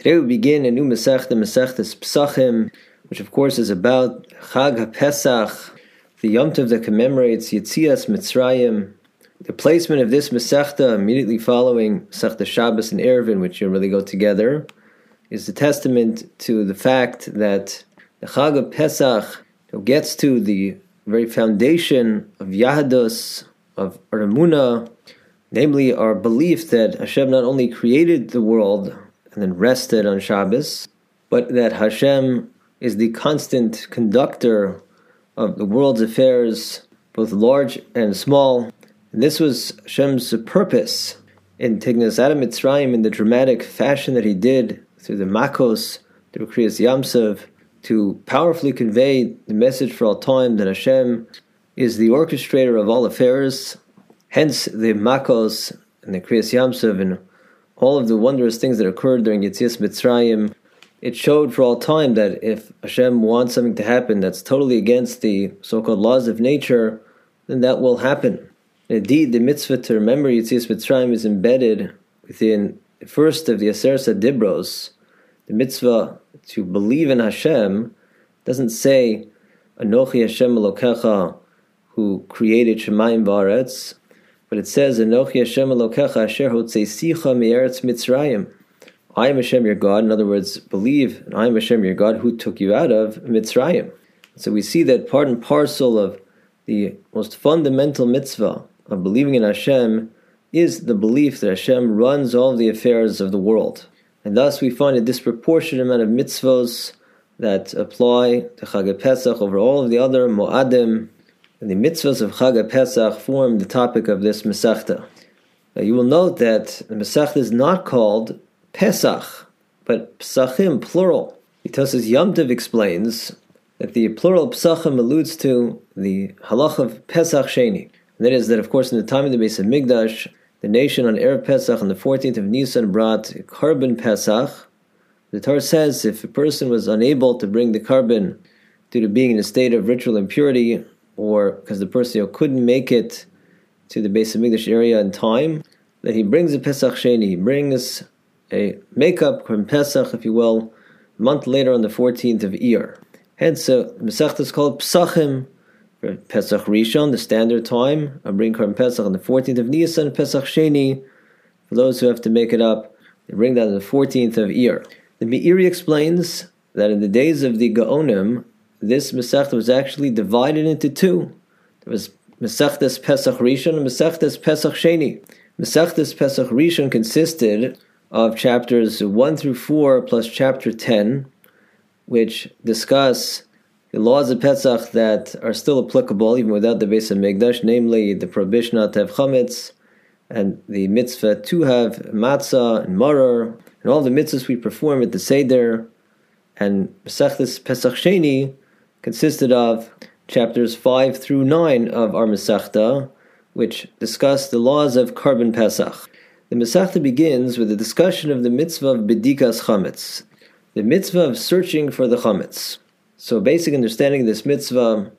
Today we begin a new Masechta, Masechtas Pesachim, which of course is about Chag HaPesach, the Yom Tov that commemorates Yetzias Mitzrayim. The placement of this Masechta immediately following Masechta Shabbos and Eruvin, which really go together, is a testament to the fact that the Chag of Pesach gets to the very foundation of Yahadus, of Ramuna, namely our belief that Hashem not only created the world and then rested on Shabbos, but that Hashem is the constant conductor of the world's affairs, both large and small. And this was Hashem's purpose in taking us out of Mitzrayim in the dramatic fashion that He did through the Makos, through Kriyas Yam Suf, to powerfully convey the message for all time that Hashem is the orchestrator of all affairs. Hence, the Makos and the Kriyas Yam Suf and all of the wondrous things that occurred during Yetzias Mitzrayim, it showed for all time that if Hashem wants something to happen that's totally against the so-called laws of nature, then that will happen. Indeed, the mitzvah to remember Yetzias Mitzrayim is embedded within the first of the Aser Dibros. The mitzvah to believe in Hashem doesn't say Anochi Hashem Elokecha, who created Shemayim Baretz, but it says, Anochi Hashem Elokecha Asher Sicha Me'eretz Mitzrayim. I am Hashem your God. In other words, believe, and I am Hashem your God who took you out of Mitzrayim. So we see that part and parcel of the most fundamental mitzvah of believing in Hashem is the belief that Hashem runs all the affairs of the world. And thus we find a disproportionate amount of mitzvahs that apply to Chag Pesach over all of the other Mo'adim, the mitzvahs of Chag Pesach form the topic of this Masechta. You will note that the Masechta is not called Pesach, but Pesachim, plural. Because Yom Tov explains that the plural Pesachim alludes to the halach of Pesach Sheni. And that is that, of course, in the time of the Beis Mikdash, the nation on Erev Pesach on the 14th of Nisan brought korban Pesach. The Torah says if a person was unable to bring the korban due to being in a state of ritual impurity, or because the person couldn't make it to the base of Hamikdash area in time, that he brings a Pesach Sheni, he brings a makeup from Pesach, if you will, a month later on the 14th of Iyar. Hence, uh, Masechta is called Pesachim, Pesach Rishon, the standard time, I bring Korban Pesach on the 14th of Nisan, Pesach Sheni, for those who have to make it up, they bring that on the 14th of Iyar. The Meiri explains that in the days of the Gaonim, this Masechta was actually divided into two. There was Masechtas Pesach Rishon and Masechtas Pesach Sheni. Masechtas Pesach Rishon consisted of chapters 1 through 4 plus chapter 10, which discuss the laws of Pesach that are still applicable even without the Beis Hamikdash, namely the prohibition not to have chametz and the mitzvah to have matzah and maror and all the mitzvahs we perform at the Seder. And Masechtas Pesach Sheni consisted of chapters 5 through 9 of our Masechta, which discuss the laws of korban Pesach. The Masechta begins with a discussion of the mitzvah of Bedikas Chametz, the mitzvah of searching for the Chametz. So, basic understanding of this mitzvah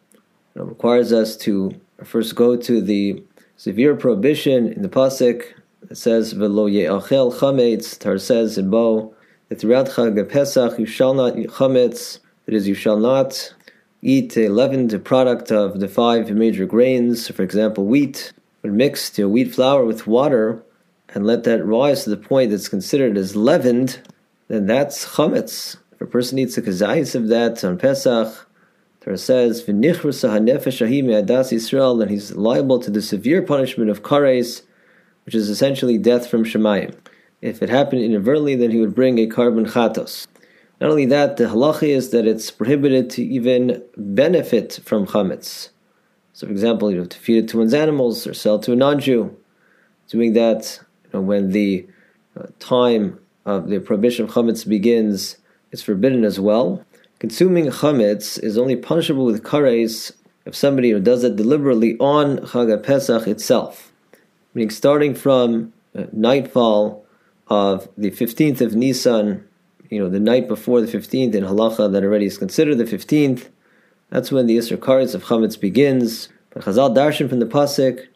you know, requires us to first go to the severe prohibition in the pasuk that says "Velo ye'achel chametz." Tar says in Bo that throughout Chag Pesach you shall not eat chametz. That is, you shall not eat a leavened product of the five major grains, for example, wheat, but mix your wheat flour with water and let that rise to the point that's considered as leavened, then that's chametz. If a person eats a kazayis of that on Pesach, Torah says, Yisrael, then he's liable to the severe punishment of kares, which is essentially death from Shemayim. If it happened inadvertently, then he would bring a korban chatos. Not only that, the halacha is that it's prohibited to even benefit from chametz. So, for example, you know, to feed it to one's animals or sell to a non-Jew. Doing that you know, when the uh, time of the prohibition of chametz begins is forbidden as well. Consuming chametz is only punishable with kares if somebody who does it deliberately on Chag Pesach itself, meaning starting from uh, nightfall of the 15th of Nisan you know, the night before the 15th in halacha that already is considered the 15th, that's when the Isser Karetz of Chametz begins. But Chazal Darshan from the Pasuk,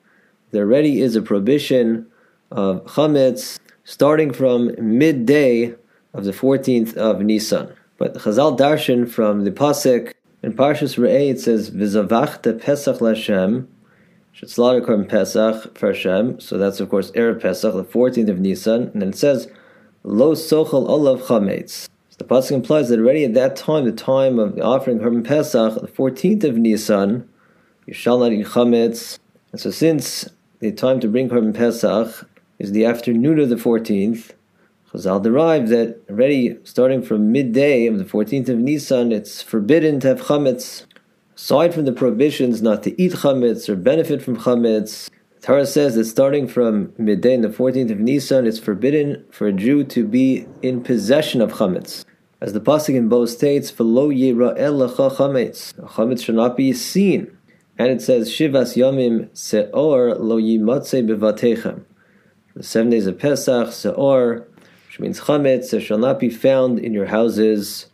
there already is a prohibition of Chametz starting from midday of the 14th of Nisan. But Chazal Darshan from the Pasuk in Parshas Re'eh it says, V'zavachta Pesach Lashem, should slaughter Korban Pesach for Hashem. So that's of course Erev Pesach, the 14th of Nisan. And then it says, Lo Sochel Olav Chametz. The Pasuk implies that already at that time, the time of offering Korban Pesach, the 14th of Nisan, you shall not eat Chametz. And so since the time to bring Korban Pesach is the afternoon of the 14th, Chazal derive that already starting from midday of the 14th of Nisan, it's forbidden to have chametz. Aside from the prohibitions not to eat chametz or benefit from chametz, Torah says that starting from midday in the 14th of Nisan, it's forbidden for a Jew to be in possession of chametz. As the pasuk in Bo states, "V'lo yera'eh lecha chametz," chametz shall not be seen. And it says, "Shivas yomim seor lo yimatze bevatechem." The seven days of Pesach, seor which means chametz shall not be found in your houses,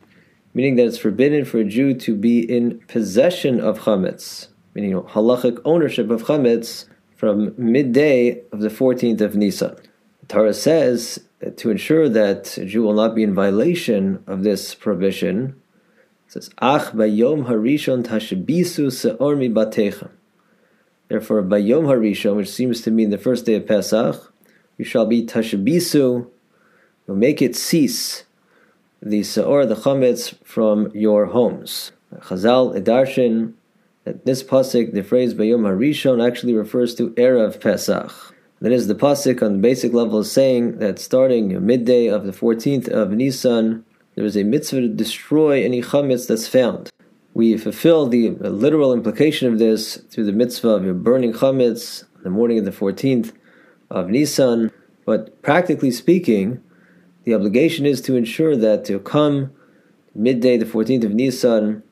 meaning that it's forbidden for a Jew to be in possession of chametz, meaning halachic ownership of chametz from midday of the 14th of Nisan. The Torah says that to ensure that a Jew will not be in violation of this prohibition, it says, Ach bayom harishon tashbisu seor mi batechem. Therefore, bayom harishon, which seems to mean the first day of Pesach, you shall be tashbisu, You'll make it cease the Sa'or, the Chametz, from your homes. Chazal Edarshin, this pasuk, the phrase Bayom Harishon, actually refers to Erev Pesach. That is, the pasuk on the basic level is saying that starting midday of the 14th of Nisan, there is a mitzvah to destroy any chametz that's found. We fulfill the literal implication of this through the mitzvah of burning chametz on the morning of the 14th of Nisan, but practically speaking, the obligation is to ensure that to come midday, the 14th of Nisan,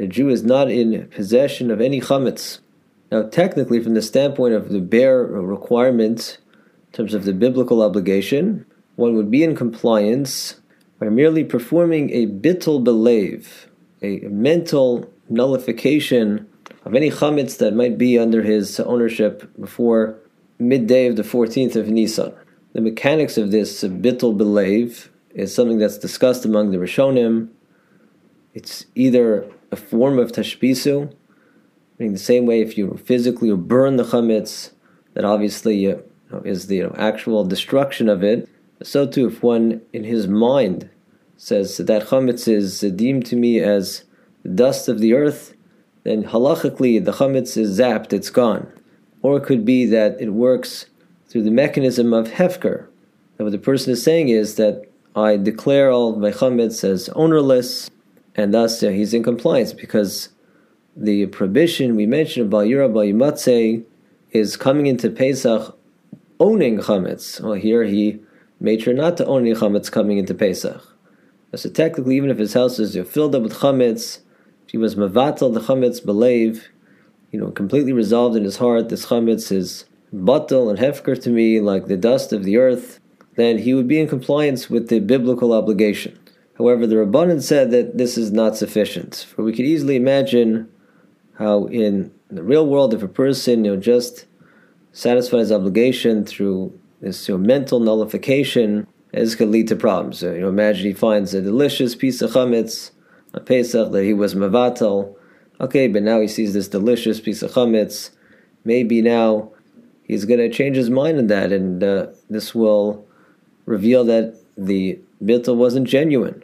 the Jew is not in possession of any chametz. Now, technically, from the standpoint of the bare requirement, in terms of the biblical obligation, one would be in compliance by merely performing a bittul belev, a mental nullification of any chametz that might be under his ownership before midday of the 14th of Nisan. The mechanics of this bittul belev is something that's discussed among the Rishonim. It's either a form of tashbisu, meaning the same way if you physically burn the chametz, that obviously uh, is the you know, actual destruction of it. So too, if one in his mind says that chametz is deemed to me as dust of the earth, then halachically the chametz is zapped, it's gone. Or it could be that it works through the mechanism of hefker. And what the person is saying is that I declare all my chametz as ownerless, and thus he's in compliance because the prohibition we mentioned about Yura Yimatze is coming into Pesach owning chametz. Well, here he made sure not to own any chametz coming into Pesach. So technically, even if his house is filled up with chametz, he was mavatal the chametz belev, you know, completely resolved in his heart, this chametz is batal and hefker to me like the dust of the earth, then he would be in compliance with the biblical obligation. However, the Rabbanan said that this is not sufficient, for we could easily imagine how in the real world, if a person you know, just satisfies his obligation through this you know, mental nullification, this could lead to problems. So, you know, imagine he finds a delicious piece of chametz a Pesach that he was mavatal. Okay, but now he sees this delicious piece of chametz. Maybe now he's going to change his mind on that, and uh, this will reveal that the bittul wasn't genuine.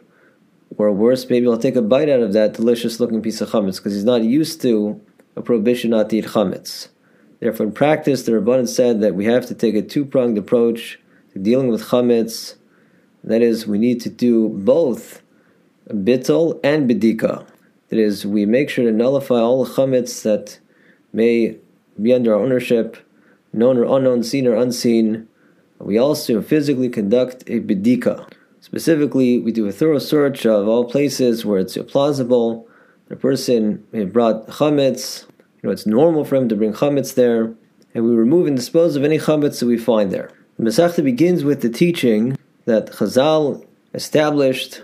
Or worse, maybe he'll take a bite out of that delicious looking piece of chametz because he's not used to a prohibition not to eat chametz. Therefore, in practice, the Rabbanan said that we have to take a two pronged approach to dealing with chametz. That is, we need to do both bittul and bedika. That is, we make sure to nullify all the chametz that may be under our ownership known or unknown, seen or unseen. We also physically conduct a bedika. Specifically, we do a thorough search of all places where it's plausible. The person brought chametz. You know, it's normal for him to bring chametz there, and we remove and dispose of any chametz that we find there. The Masechta begins with the teaching that Chazal established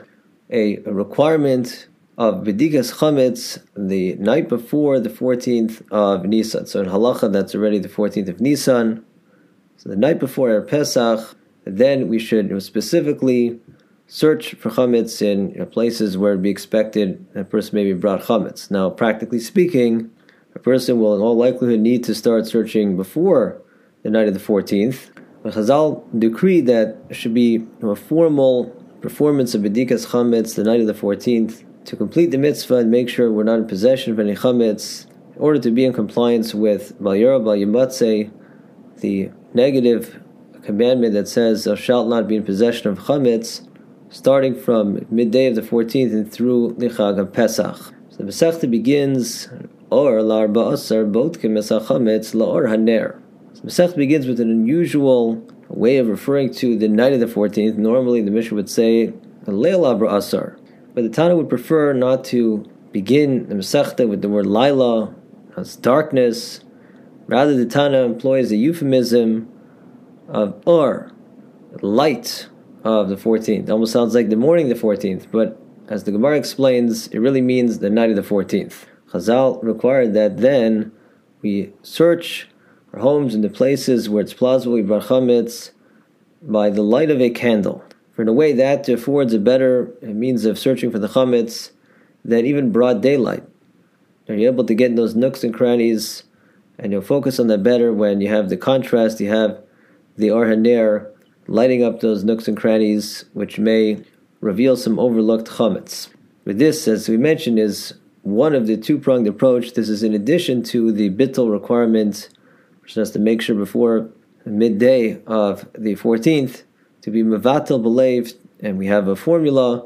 a, a requirement of Bedikas Chametz the night before the 14th of Nisan. So in Halacha, that's already the 14th of Nisan. So the night before our Pesach, then we should specifically search for chametz in you know, places where it'd be expected a person maybe brought chametz. Now, practically speaking, a person will in all likelihood need to start searching before the night of the 14th. But Chazal decreed that should be you know, a formal performance of Bedikas Chametz the night of the 14th to complete the mitzvah and make sure we're not in possession of any Chametz in order to be in compliance with Valyara Valyamatze, the negative commandment that says, Thou shalt not be in possession of Chametz, starting from midday of the 14th and through Lichag of Pesach. So the Masechta begins, Or Larba Asar Botke Mesach Chametz Laor Haner. The Masechta begins with an unusual way of referring to the night of the 14th. Normally the Mishnah would say, Leil Arba Asar. But the Tana would prefer not to begin the Masechta with the word Laila, as darkness. Rather, the Tana employs a euphemism of Or, light of the 14th. It almost sounds like the morning the 14th, but as the Gemara explains, it really means the night of the 14th. Chazal required that then we search our homes and the places where it's plausible we brought chametz by the light of a candle. For in a way that affords a better means of searching for the chametz than even broad daylight. You're able to get in those nooks and crannies, and you'll focus on that better when you have the contrast, you have the Or lighting up those nooks and crannies, which may reveal some overlooked chametz. But this, as we mentioned, is one of the two pronged approach. This is in addition to the bittul requirement, which has to make sure before midday of the 14th to be mevatel believed, and we have a formula,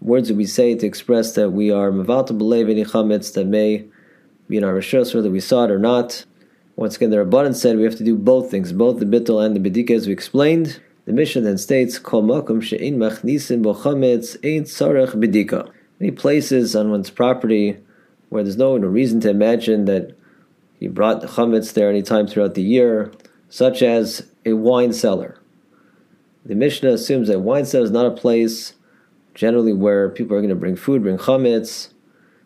words that we say to express that we are mevatel believe any chametz that may be in our rishos, whether we saw it or not. Once again, the Rabbanan said we have to do both things, both the bittul and the bedika, as we explained. The Mishnah then states, "Kol makom she'in machnisin bo chametz ein tzarech bedika." Any places on one's property where there's no, reason to imagine that he brought chametz there any time throughout the year, such as a wine cellar. The Mishnah assumes that wine cellar is not a place generally where people are going to bring food, bring chametz,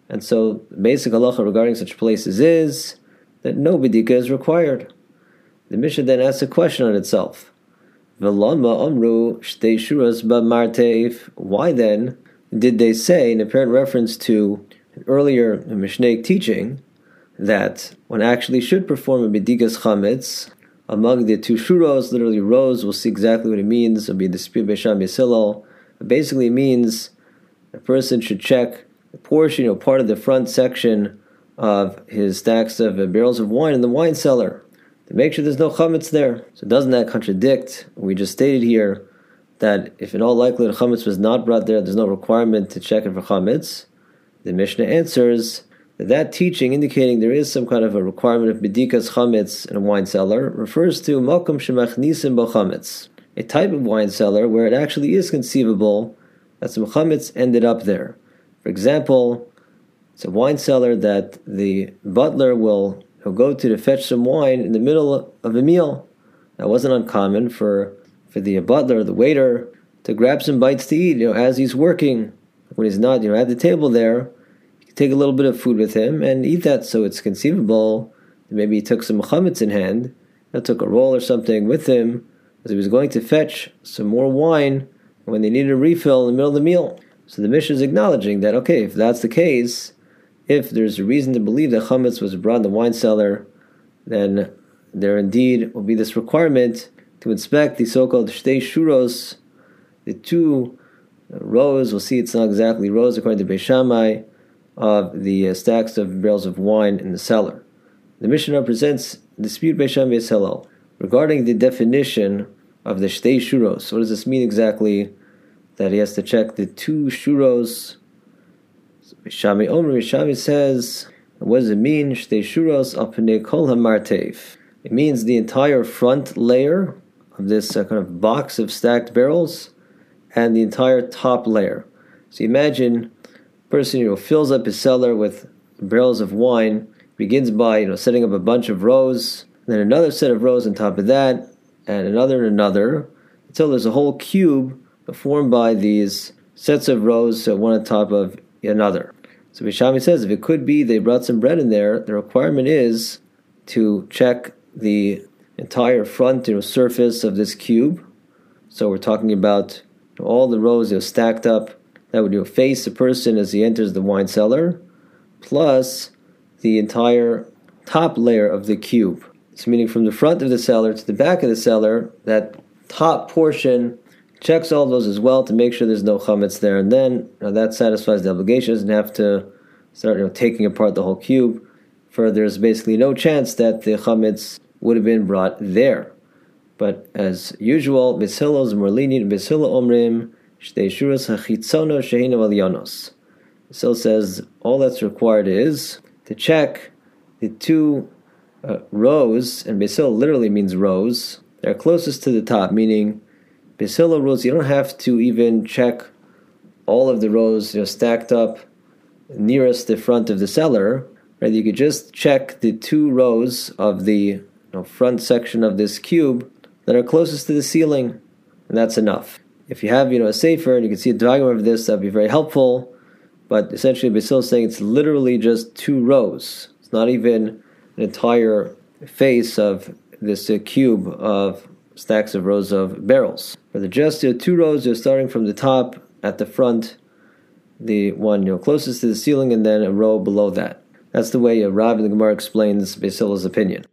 and so the basic halacha regarding such places is that no bedika is required. The Mishnah then asks a question on itself. Velama Amru. Why then did they say, in apparent reference to an earlier Mishnaic teaching, that one actually should perform a Bedikas Chametz among the two shuros, literally rows, we'll see exactly what it means. It'll be the Spir Besham Yasilal. It basically means a person should check a portion, know, part of the front section of his stacks of barrels of wine in the wine cellar to make sure there's no chametz there. So doesn't that contradict? We just stated here that if in all likelihood chametz was not brought there, there's no requirement to check it for chametz. The Mishnah answers that that teaching, indicating there is some kind of a requirement of bedikas chametz in a wine cellar, refers to makom shemachnisim chametz, a type of wine cellar where it actually is conceivable that some chametz ended up there. For example, it's a wine cellar that the butler will he'll go to to fetch some wine in the middle of a meal. That wasn't uncommon for for the butler, the waiter, to grab some bites to eat. You know, as he's working, when he's not, you know, at the table there, he take a little bit of food with him and eat that. So it's conceivable that maybe he took some chametz in hand, and took a roll or something with him as he was going to fetch some more wine when they needed a refill in the middle of the meal. So the Mishnah is acknowledging that okay, if that's the case, if there's a reason to believe that chametz was brought in the wine cellar, then there indeed will be this requirement to inspect the so-called shtei shuros, the two rows. We'll see it's not exactly rows according to Beis Shammai of the uh, stacks of barrels of wine in the cellar. The Mishnah presents dispute Beis Shammai Hillel regarding the definition of the shtei shuros. What does this mean exactly? That he has to check the two shuros Shammai Omer Shammai says, what does it mean? Kol. It means the entire front layer of this uh, kind of box of stacked barrels and the entire top layer. So imagine a person you know fills up his cellar with barrels of wine, begins by you know setting up a bunch of rows, then another set of rows on top of that, and another and another, until there's a whole cube formed by these sets of rows, so one on top of another. So Beis Shammai says if it could be they brought some bread in there, the requirement is to check the entire front you know, surface of this cube. So we're talking about all the rows you're stacked up that would you know, face the person as he enters the wine cellar, plus the entire top layer of the cube. So meaning from the front of the cellar to the back of the cellar, that top portion checks all those as well to make sure there's no chametz there, and then that satisfies the obligation. Doesn't have to start you know, taking apart the whole cube. For there's basically no chance that the chametz would have been brought there. But as usual, Beis Hillel is more lenient. Beis Hillel omrim shtei shuras hachitzono shehina valyonos. Beis Hillel says all that's required is to check the two uh, rows, and Beis Hillel literally means rows. They're closest to the top, meaning Beis Hillel rules you don't have to even check all of the rows you know, stacked up nearest the front of the cellar. Right? You could just check the two rows of the you know, front section of this cube that are closest to the ceiling, and that's enough. If you have, you know, a sefer and you can see a diagram of this, that'd be very helpful. But essentially, Beis Hillel is saying it's literally just two rows. It's not even an entire face of this uh, cube of stacks of rows of barrels. For the just uh, two rows, You're starting from the top at the front, the one you know closest to the ceiling, and then a row below that. That's the way Rav in the Gemara explains Beis Hillel's opinion.